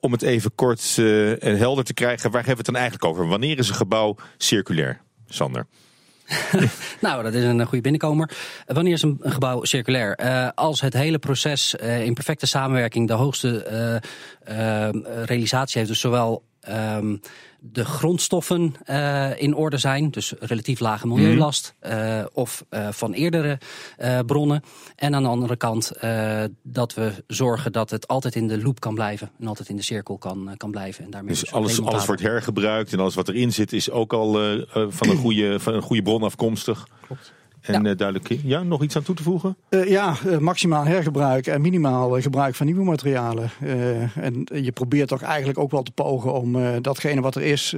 Om het even kort eh, en helder te krijgen, waar hebben we het dan eigenlijk over? Wanneer is een gebouw circulair, Sander? nou, dat is een goede binnenkomer. Wanneer is een, gebouw circulair? Uh, als het hele proces in perfecte samenwerking de hoogste realisatie heeft, dus zowel um, de grondstoffen uh, in orde zijn, dus relatief lage milieulast, uh, of uh, van eerdere bronnen. En aan de andere kant dat we zorgen dat het altijd in de loop kan blijven en altijd in de cirkel kan, kan blijven. En daarmee dus alles, alles wordt hergebruikt en alles wat erin zit is ook al van, een goede, van een goede bron afkomstig. Klopt. En ja. duidelijk, ja, nog iets aan toe te voegen? Uh, ja, uh, maximaal hergebruik en minimaal gebruik van nieuwe materialen. Uh, en je probeert toch eigenlijk ook wel te pogen om datgene wat er is,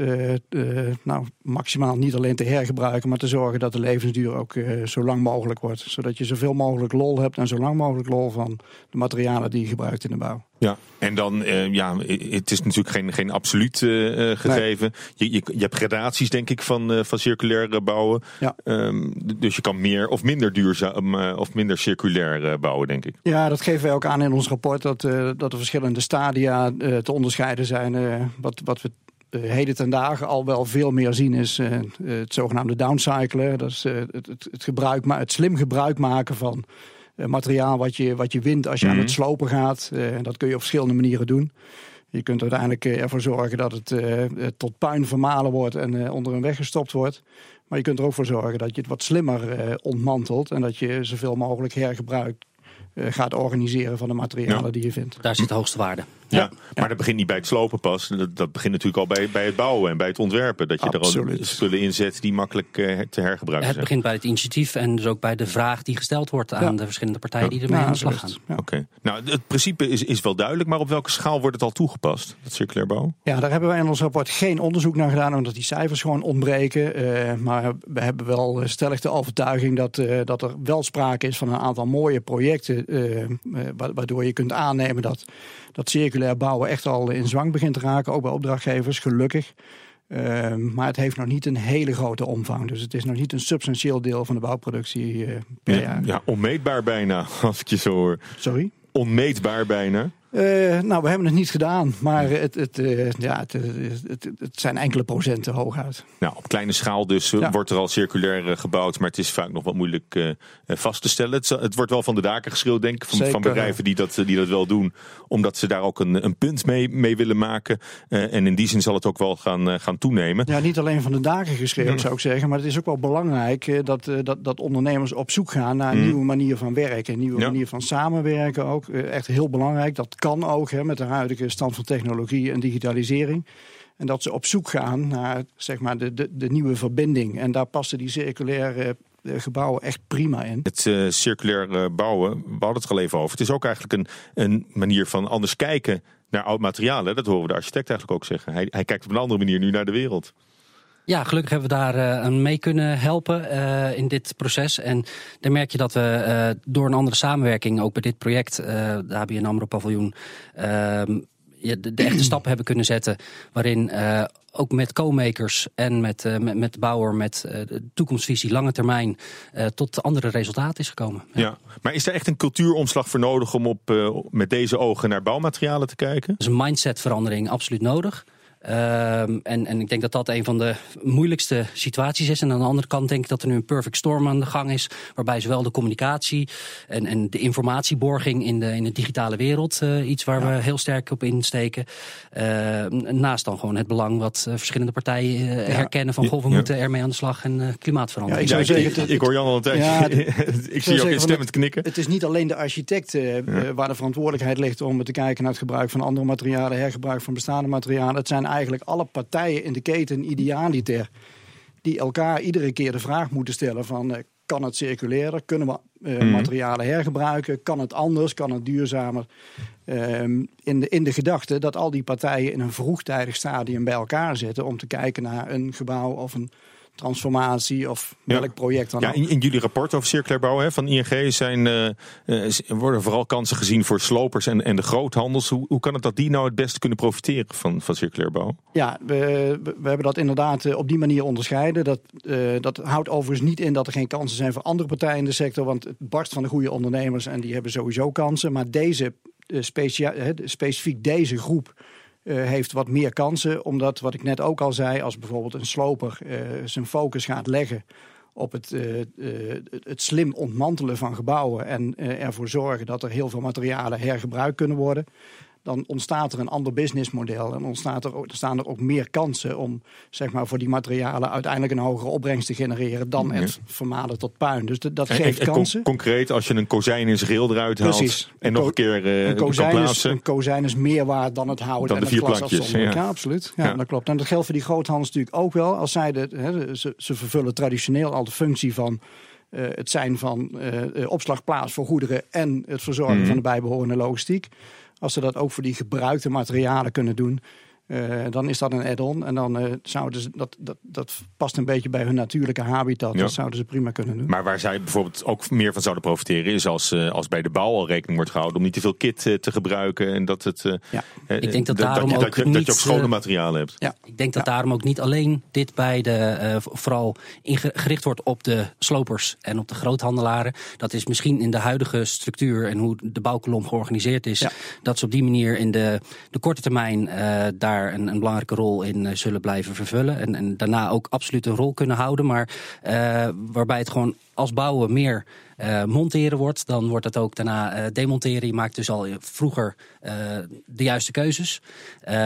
nou, maximaal niet alleen te hergebruiken, maar te zorgen dat de levensduur ook zo lang mogelijk wordt. Zodat je zoveel mogelijk lol hebt en zo lang mogelijk lol van de materialen die je gebruikt in de bouw. Ja, en dan, uh, ja, het is natuurlijk geen, geen absoluut uh, gegeven. Nee. Je, je, je, hebt gradaties, denk ik, van, uh, van circulair bouwen. Ja. Um, dus je kan meer of minder duurzaam of minder circulair bouwen, denk ik. Ja, dat geven wij ook aan in ons rapport. Dat, dat er verschillende stadia te onderscheiden zijn. wat, wat we heden ten dagen al wel veel meer zien is het zogenaamde downcyclen. Dat is het, het, het, gebruik, het slim gebruik maken van eh, materiaal wat je, wat je wint als je aan het mhm. slopen gaat. Uh, dat kun je op verschillende manieren doen. Je kunt uiteindelijk eh, ervoor zorgen dat het tot puin vermalen wordt en onder een weg gestopt wordt. Maar je kunt er ook voor zorgen dat je het wat slimmer ontmantelt en dat je zoveel mogelijk hergebruikt gaat organiseren van de materialen die je vindt. Daar zit de hoogste waarde. Ja, maar dat begint niet bij het slopen pas. Dat, dat begint natuurlijk al bij, bij het bouwen en bij het ontwerpen. Dat je Absoluut. er al spullen in zet die makkelijk uh, te hergebruiken Het begint bij het initiatief en dus ook bij de vraag die gesteld wordt aan de verschillende partijen die ermee aan de slag gaan. Oké. Nou, het principe is, is wel duidelijk, maar op welke schaal wordt het al toegepast, dat circulair bouwen? Ja, daar hebben wij in ons rapport geen onderzoek naar gedaan, omdat die cijfers gewoon ontbreken. Uh, maar we hebben wel stellig de overtuiging dat, uh, dat er wel sprake is van een aantal mooie projecten, waardoor je kunt aannemen dat dat circulair bouwen echt al in zwang begint te raken, ook bij opdrachtgevers, gelukkig. Uh, maar het heeft nog niet een hele grote omvang. Dus het is nog niet een substantieel deel van de bouwproductie uh, per ja, jaar. Ja, onmeetbaar bijna, als ik je zo hoor. Sorry? Onmeetbaar bijna. Uh, nou, we hebben het niet gedaan, maar het, het, uh, ja, het, het, zijn enkele procenten hooguit. Nou, op kleine schaal dus ja. wordt er al circulair gebouwd, maar het is vaak nog wat moeilijk vast te stellen. Het, wordt wel van de daken geschreeuwd, denk ik, van, van bedrijven die dat, die dat wel doen, omdat ze daar ook een, een punt mee, mee willen maken. en in die zin zal het ook wel gaan, gaan toenemen. Ja, niet alleen van de daken geschreeuwd, zou ik zeggen, maar het is ook wel belangrijk dat, dat, dat ondernemers op zoek gaan naar een mm. nieuwe manier van werken, een nieuwe ja. manier van samenwerken ook. echt heel belangrijk. Dat kan ook hè, met de huidige stand van technologie en digitalisering. En dat ze op zoek gaan naar zeg maar, de, de, de nieuwe verbinding. En daar passen die circulaire eh, gebouwen echt prima in. Het uh, circulair bouwen, we hadden het al even over. Het is ook eigenlijk een, een manier van anders kijken naar oud materiaal. Hè? Dat horen we de architect eigenlijk ook zeggen. Hij, hij kijkt op een andere manier nu naar de wereld. Ja, gelukkig hebben we daar uh, mee kunnen helpen uh, in dit proces. En dan merk je dat we uh, door een andere samenwerking, ook bij dit project, de ABN AMRO Paviljoen, ehm, de, de, echte stappen hebben kunnen zetten. Waarin ook met co-makers en met, met, met de bouwer, met de toekomstvisie, lange termijn, tot andere resultaten is gekomen. Ja. ja. maar is er echt een cultuuromslag voor nodig om op, met deze ogen naar bouwmaterialen te kijken? Dat is een mindsetverandering absoluut nodig. Um, en, en ik denk dat dat een van de moeilijkste situaties is. En aan de andere kant denk ik dat er nu een perfect storm aan de gang is. Waarbij zowel de communicatie en, en de informatieborging in de, in de digitale wereld. Uh, iets waar ja. we heel sterk op insteken. Uh, naast dan gewoon het belang wat uh, verschillende partijen ja. herkennen. Van goh, we moeten ermee aan de slag en klimaatverandering. ik, zou zeggen, ik, ik, hoor Jan al een tijdje. ik zie ook instemmend knikken. Het is niet alleen de architect waar de verantwoordelijkheid ligt om te kijken naar het gebruik van andere materialen. Hergebruik van bestaande materialen. Het zijn eigenlijk alle partijen in de keten idealiter die elkaar iedere keer de vraag moeten stellen van... Uh, kan het circulairder? Kunnen we mhm. materialen hergebruiken? Kan het anders? Kan het duurzamer? Ehm, in, de, in de gedachte dat al die partijen in een vroegtijdig stadium bij elkaar zitten om te kijken naar een gebouw of een transformatie of welk project dan ja, in, in, jullie rapport over circulair bouwen hè, van ING zijn, uh, worden vooral kansen gezien voor slopers en, en de groothandels. Hoe, hoe kan het dat die nou het beste kunnen profiteren van, van circulair bouwen? Ja, we, we hebben dat inderdaad eh, op die manier onderscheiden. Dat, dat houdt overigens niet in dat er geen kansen zijn voor andere partijen in de sector. Want het barst van de goede ondernemers en die hebben sowieso kansen. Maar deze, specia, specifiek deze groep uh, heeft wat meer kansen. Omdat, wat ik net ook al zei, als bijvoorbeeld een sloper uh, zijn focus gaat leggen op het, uh, het slim ontmantelen van gebouwen en ervoor zorgen dat er heel veel materialen hergebruikt kunnen worden dan ontstaat er een ander businessmodel. En ontstaat er, staan er ook meer kansen om zeg maar, voor die materialen uiteindelijk een hogere opbrengst te genereren dan het vermalen tot puin. Dus dat, geeft kansen. concreet, als je een kozijn in zijn eruit haalt Precies. en nog een keer uh, een kozijn kan plaatsen. Is, een kozijn is meer waard dan het hout dan en de vier plankjes. Ja. ja. absoluut. Ja, dat klopt. En dat geldt voor die groothandels natuurlijk ook wel. Als zij de, ze, ze vervullen traditioneel al de functie van uh, het zijn van uh, opslagplaats voor goederen en het verzorgen mm -hmm. van de bijbehorende logistiek. Als ze dat ook voor die gebruikte materialen kunnen doen, uh, dan is dat een add-on. En dan uh, zouden ze, dat, dat, dat past een beetje bij hun natuurlijke habitat. Ja. Dat zouden ze prima kunnen doen. Maar waar zij bijvoorbeeld ook meer van zouden profiteren, is als, uh, als bij de bouw al rekening wordt gehouden om niet te veel kit te gebruikt en dat het. ja. ik denk dat daarom dat, ook dat, niet, dat je ook schone materialen hebt. Ja. Ik denk dat daarom ook niet alleen dit bij de vooral gericht wordt op de slopers en op de groothandelaren. Dat is misschien in de huidige structuur en hoe de bouwkolom georganiseerd is, ja. dat ze op die manier in de, de korte termijn daar een, een, belangrijke rol in uh, zullen blijven vervullen. En, en, daarna ook absoluut een rol kunnen houden. Maar uh, waarbij het gewoon als bouwen meer uh, monteren wordt, dan wordt het ook daarna uh, demonteren. Je maakt dus al vroeger uh, de juiste keuzes.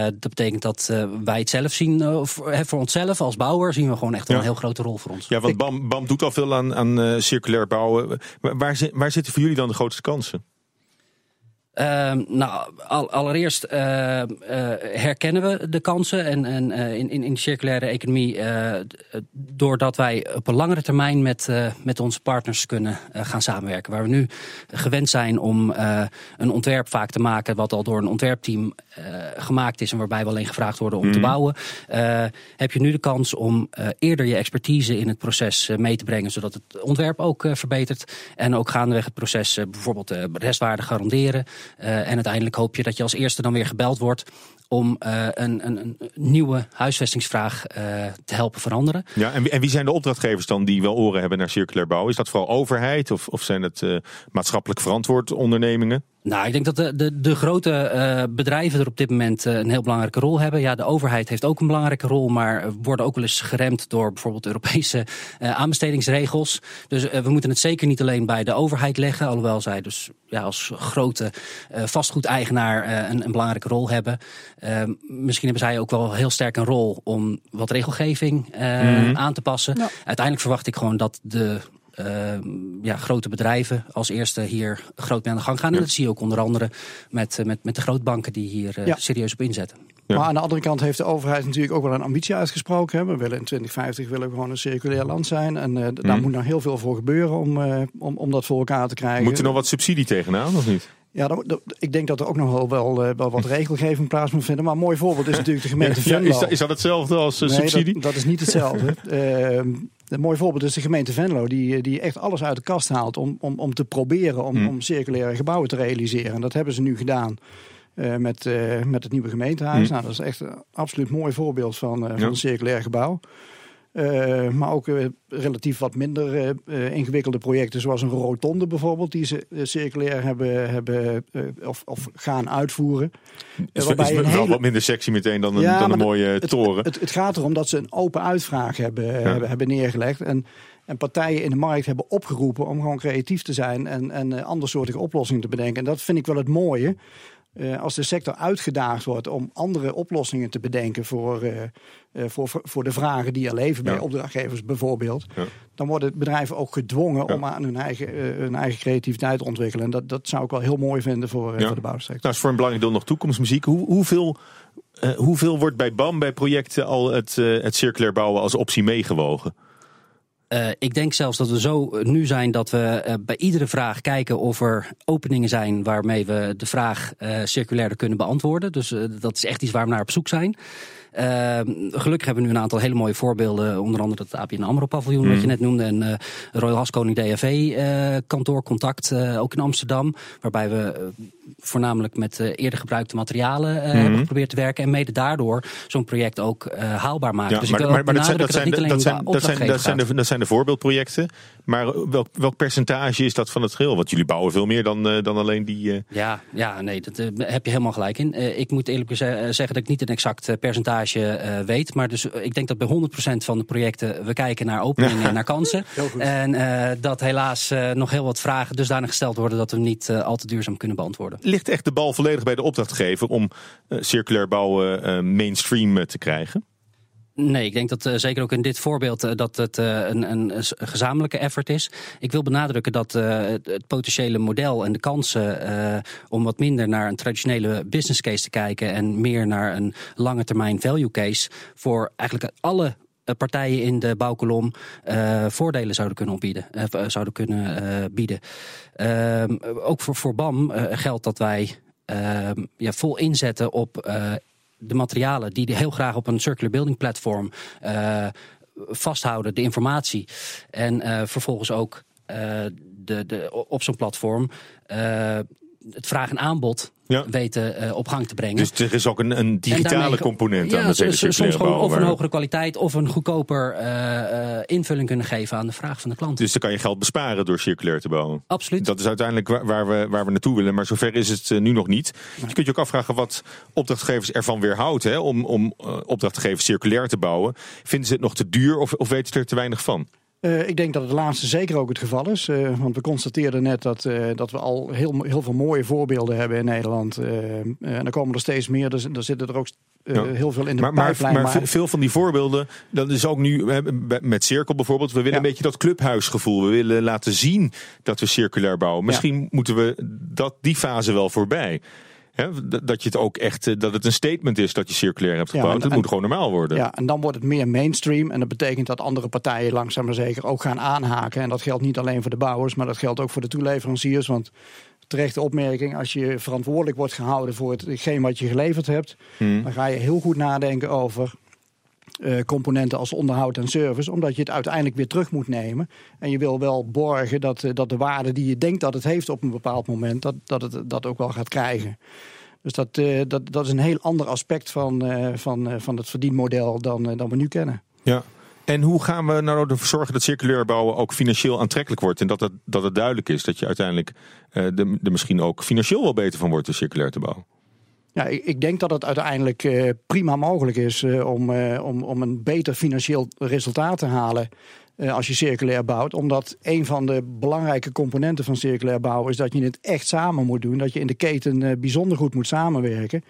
dat betekent dat wij het zelf zien, voor, voor, onszelf als bouwer, zien we gewoon echt ja. een heel grote rol voor ons. Ja, want BAM, BAM doet al veel aan, aan circulair bouwen. Waar, waar zitten voor jullie dan de grootste kansen? Uh, nou, al, allereerst uh, uh, herkennen we de kansen en, en uh, in, in, in circulaire economie doordat wij op een langere termijn met, met onze partners kunnen gaan samenwerken. Waar we nu gewend zijn om een ontwerp vaak te maken wat al door een ontwerpteam gemaakt is en waarbij we alleen gevraagd worden om mm. te mhm. bouwen, heb je nu de kans om eerder je expertise in het proces mee te brengen, zodat het ontwerp ook verbetert en ook gaandeweg het proces bijvoorbeeld de restwaarde garanderen. Uh, en uiteindelijk hoop je dat je als eerste dan weer gebeld wordt om uh, een, een, een, nieuwe huisvestingsvraag uh, te helpen veranderen. Ja, en, en, wie zijn de opdrachtgevers dan die wel oren hebben naar circulair bouwen? Is dat vooral overheid of, of zijn het maatschappelijk verantwoord ondernemingen? Nou, ik denk dat de, de, de grote uh, bedrijven er op dit moment uh, een heel belangrijke rol hebben. Ja, de overheid heeft ook een belangrijke rol, maar worden ook wel eens geremd door bijvoorbeeld Europese uh, aanbestedingsregels. Dus we moeten het zeker niet alleen bij de overheid leggen, alhoewel zij dus ja, als grote vastgoedeigenaar een, een belangrijke rol hebben. Ehm, misschien hebben zij ook wel heel sterk een rol om wat regelgeving mm -hmm. aan te passen. Ja. Uiteindelijk verwacht ik gewoon dat de uh, ja, grote bedrijven als eerste hier groot mee aan de gang gaan. En dat zie je ook onder andere met, eh, met, met de grootbanken die hier uh, serieus op inzetten. Ja. Maar aan de andere kant heeft de overheid natuurlijk ook wel een ambitie uitgesproken. We willen in 2050 willen we gewoon een circulair land zijn. En uh, daar mhm. moet nog heel veel voor gebeuren om, om, om dat voor elkaar te krijgen. Moet er nog wat subsidie tegenaan of niet? Ja, dat, dat, ik denk dat er ook nog wel, wel, wel wat regelgeving plaats moet vinden. Maar een mooi voorbeeld is natuurlijk de gemeente ja, Venlo. Is dat, is dat hetzelfde als subsidie? Dat, dat, is niet hetzelfde. Ehm, een mooi voorbeeld is de gemeente Venlo, die, die echt alles uit de kast haalt om, om, om te proberen om, hmm. om circulaire gebouwen te realiseren. En dat hebben ze nu gedaan. Uh, met, uh, met het nieuwe gemeentehuis. Hmm. Nou, dat is echt een absoluut mooi voorbeeld van, uh, van een circulair gebouw. Uh, maar ook uh, relatief wat minder uh, ingewikkelde projecten, zoals een rotonde bijvoorbeeld, die ze circulair hebben, hebben of, of, gaan uitvoeren. Is, waarbij is wel hele... wat minder sexy meteen dan een, ja, dan een mooie het, toren. Het, het, gaat erom dat ze een open uitvraag hebben, ja. hebben, hebben, neergelegd. En, en partijen in de markt hebben opgeroepen om gewoon creatief te zijn en, en andersoortige oplossingen te bedenken. En dat vind ik wel het mooie. Uh, als de sector uitgedaagd wordt om andere oplossingen te bedenken voor, uh, uh, voor, voor de vragen die er leven bij opdrachtgevers bijvoorbeeld, ja. dan worden bedrijven ook gedwongen ja. om aan hun eigen, hun eigen creativiteit te ontwikkelen. En dat, dat zou ik wel heel mooi vinden voor, voor de bouwsector. Nou, is voor een belangrijk deel nog toekomstmuziek. Hoe, hoeveel, hoeveel wordt bij BAM, bij projecten, al het, het circulair bouwen als optie meegewogen? Uh, ik denk zelfs dat we zo nu zijn dat we uh, bij iedere vraag kijken of er openingen zijn waarmee we de vraag circulairder kunnen beantwoorden. Dus dat is echt iets waar we naar op zoek zijn. Uh, gelukkig hebben we nu een aantal hele mooie voorbeelden. Onder andere het ABN AMRO paviljoen, wat je net noemde. En uh, Royal Haskoning DAV uh, kantoor Contact, ook in Amsterdam. Waarbij we voornamelijk met eerder gebruikte materialen mm. hebben geprobeerd te werken. En mede daardoor zo'n project ook haalbaar maken. Ja, dus maar, ik maar, maar dat, zijn, dat, zijn, dat, zijn, dat, zijn, dat, zijn de, dat zijn de voorbeeldprojecten. Maar welk, welk percentage is dat van het geheel? Want jullie bouwen veel meer dan, dan alleen die... Ja, ja, nee, dat heb je helemaal gelijk in. ik moet eerlijk zeggen dat ik niet een exact percentage uh, weet. Maar dus ik denk dat bij 100% van de projecten we kijken naar openingen en naar kansen. En uh, dat helaas nog heel wat vragen dusdanig gesteld worden dat we niet al te duurzaam kunnen beantwoorden. Ligt echt de bal volledig bij de opdrachtgever om circulair bouwen mainstream te krijgen? Nee, ik denk dat uh, zeker ook in dit voorbeeld uh, dat het uh, een, een, gezamenlijke effort is. Ik wil benadrukken dat het, het, potentiële model en de kansen om wat minder naar een traditionele business case te kijken en meer naar een lange termijn value case voor eigenlijk alle partijen in de bouwkolom voordelen zouden kunnen opbieden, zouden kunnen bieden. Ehm, ook voor, voor BAM geldt dat wij ehm, ja, vol inzetten op de materialen die heel graag op een circular building platform uh, vasthouden, de informatie. En uh, vervolgens ook uh, de, de, op zo'n platform het vraag en aanbod ja. weten uh, op gang te brengen. Dus er is ook een, een digitale component ja, aan de hele soms gewoon of een hogere kwaliteit of een goedkoper uh, uh, invulling kunnen geven aan de vraag van de klant. Dus dan kan je geld besparen door circulair te bouwen. Absoluut. Dat is uiteindelijk waar, waar we, waar we naartoe willen, maar zover is het nu nog niet. Je kunt je ook afvragen wat opdrachtgevers ervan weerhoudt hè, om, om opdrachtgevers circulair te bouwen. Vinden ze het nog te duur of, of weten ze er te weinig van? Uh, ik denk dat het laatste zeker ook het geval is. Uh, want we constateerden net dat, uh, dat we al heel, heel veel mooie voorbeelden hebben in Nederland. en er komen er steeds meer. Dus er zitten er ook ja. heel veel in de maar, maar, maar, maar, veel van die voorbeelden, dat is ook nu met Cirkel bijvoorbeeld. We willen ja. een beetje dat clubhuisgevoel. We willen laten zien dat we circulair bouwen. Misschien ja. moeten we dat, die fase wel voorbij dat je het ook echt, eh, dat het een statement is dat je circulair hebt gebouwd. Ja, het moet gewoon normaal worden. Ja, en dan wordt het meer mainstream. En dat betekent dat andere partijen langzaam maar zeker ook gaan aanhaken. En dat geldt niet alleen voor de bouwers, maar dat geldt ook voor de toeleveranciers. Want terechte opmerking, als je verantwoordelijk wordt gehouden voor hetgeen wat je geleverd hebt, hmm. dan ga je heel goed nadenken over uh, componenten als onderhoud en service, omdat je het uiteindelijk weer terug moet nemen. En je wil wel borgen dat, uh, dat de waarde die je denkt dat het heeft op een bepaald moment, dat, dat het dat ook wel gaat krijgen. Dus dat, uh, dat, dat is een heel ander aspect van, van, van het verdienmodel dan, dan we nu kennen. Ja. En hoe gaan we nou ervoor zorgen dat circulair bouwen ook financieel aantrekkelijk wordt? En dat het, dat het duidelijk is dat je uiteindelijk er misschien ook financieel wel beter van wordt om circulair te bouwen? Ja, ik, denk dat het uiteindelijk uh, prima mogelijk is uh, om, uh, om, om een beter financieel resultaat te halen als je circulair bouwt. Omdat een van de belangrijke componenten van circulair bouwen is dat je het echt samen moet doen. Dat je in de keten bijzonder goed moet samenwerken.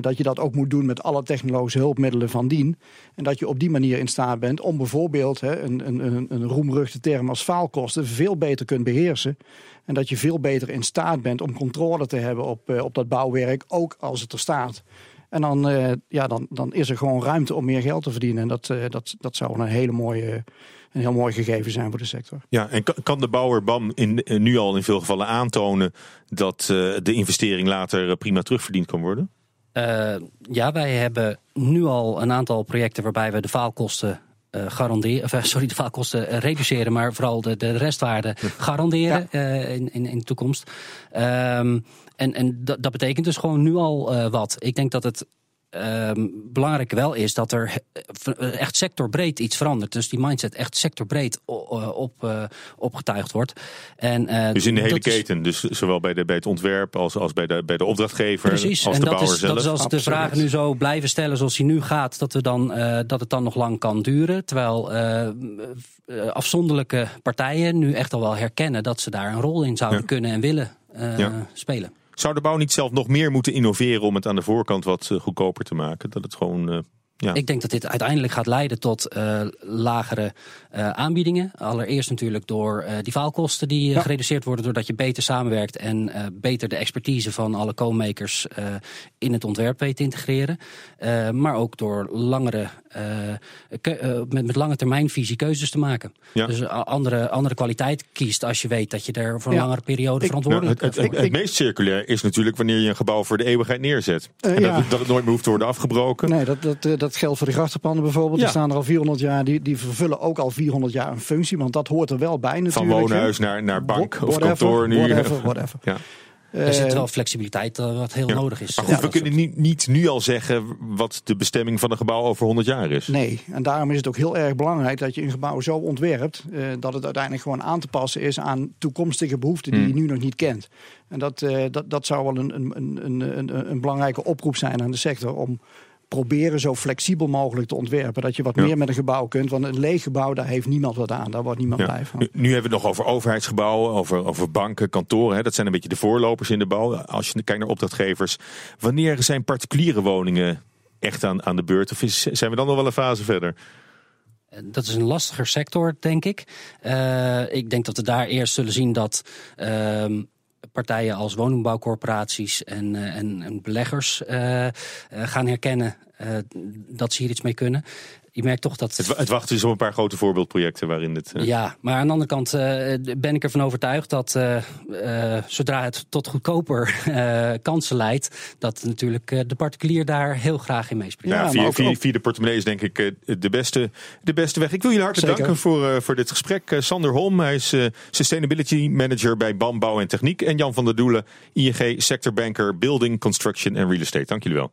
Dat je dat ook moet doen met alle technologische hulpmiddelen van dien. En dat je op die manier in staat bent om bijvoorbeeld hè, een, een, een roemruchte term als faalkosten veel beter kunt beheersen. En dat je veel beter in staat bent om controle te hebben op, uh, op dat bouwwerk, ook als het er staat. En dan, uh, ja, dan, dan is er gewoon ruimte om meer geld te verdienen. En dat, dat, dat zou een hele mooie, een heel mooi gegeven zijn voor de sector. Ja, en kan de bouwer BAM in, nu al in veel gevallen aantonen dat de investering later prima terugverdiend kan worden? Ja, wij hebben nu al een aantal projecten waarbij we de faalkosten uh, garanderen, of, sorry, de faalkosten uh, reduceren, maar vooral de, de restwaarde garanderen ja. in, in, in de toekomst. Um, en en dat, dat betekent dus gewoon nu al wat. Ik denk dat het um, belangrijk wel is dat er eh, echt sectorbreed iets verandert. Dus die mindset echt sectorbreed op, uh, opgetuigd wordt. En, uh, dus in de hele keten, dus zowel bij, de, bij het ontwerp als, als bij, de, bij de opdrachtgever, Precies. als en de bouwer is, zelf. Dat is als de vragen nu zo blijven stellen zoals hij nu gaat, dat, we dan, uh, dat het dan nog lang kan duren. Terwijl afzonderlijke partijen nu echt al wel herkennen dat ze daar een rol in zouden ja. kunnen en willen ja. spelen. Zou de bouw niet zelf nog meer moeten innoveren om het aan de voorkant wat uh, goedkoper te maken? Dat het gewoon uh, Ja. Ik denk dat dit uiteindelijk gaat leiden tot uh, lagere uh, aanbiedingen. Allereerst natuurlijk door uh, die faalkosten die ja. gereduceerd worden doordat je beter samenwerkt en beter de expertise van alle co-makers in het ontwerp weet te integreren. maar ook door langere, met, met lange termijnvisie keuzes te maken. Ja. Dus andere, andere kwaliteit kiest als je weet dat je er voor een langere periode verantwoordelijk bent. het, het, het, meest circulair is natuurlijk wanneer je een gebouw voor de eeuwigheid neerzet. en dat, dat, het nooit meer hoeft te worden afgebroken. Nee, dat, dat, dat geldt voor de grachtenpanden bijvoorbeeld. Die staan er al 400 jaar. Die, die vervullen ook al 400 jaar een functie. Want dat hoort er wel bij natuurlijk. Van woonhuis naar, naar bank of kantoor nu. Whatever, whatever. Ja. Er zit wel flexibiliteit uh, wat heel nodig is. Maar goed, we kunnen niet, niet, nu al zeggen wat de bestemming van een gebouw over 100 jaar is. Nee, en daarom is het ook heel erg belangrijk dat je een gebouw zo ontwerpt uh, dat het uiteindelijk gewoon aan te passen is aan toekomstige behoeften die hmm. je nu nog niet kent. En dat, uh, dat, dat zou wel een, een, een, een, een belangrijke oproep zijn aan de sector om proberen zo flexibel mogelijk te ontwerpen. Dat je wat meer met een gebouw kunt. Want een leeg gebouw, daar heeft niemand wat aan. Daar wordt niemand blij van. Nu, nu, hebben we het nog over overheidsgebouwen, over, over banken, kantoren. Hè. Dat zijn een beetje de voorlopers in de bouw. Als je kijkt naar opdrachtgevers. Wanneer zijn particuliere woningen echt aan, aan de beurt? Of zijn we dan nog wel een fase verder? Dat is een lastiger sector, denk ik. Uh, ik denk dat we daar eerst zullen zien dat uh, partijen als woningbouwcorporaties en, uh, en, en, beleggers uh, gaan herkennen dat ze hier iets mee kunnen je merkt toch dat... Het, het wachten is op een paar grote voorbeeldprojecten waarin het... Uh... Ja, maar aan de andere kant uh, ben ik ervan overtuigd dat zodra het tot goedkoper kansen leidt, dat natuurlijk de particulier daar heel graag in meespringt. Ja, ja via, via, de portemonnee is denk ik de, beste, de beste weg. Ik wil jullie hartelijk danken voor, voor dit gesprek. Sander Holm, hij is Sustainability Manager bij BAM Bouw en Techniek. En Jan van der Doelen, ING Sectorbanker Building, Construction en Real Estate. Dank jullie wel.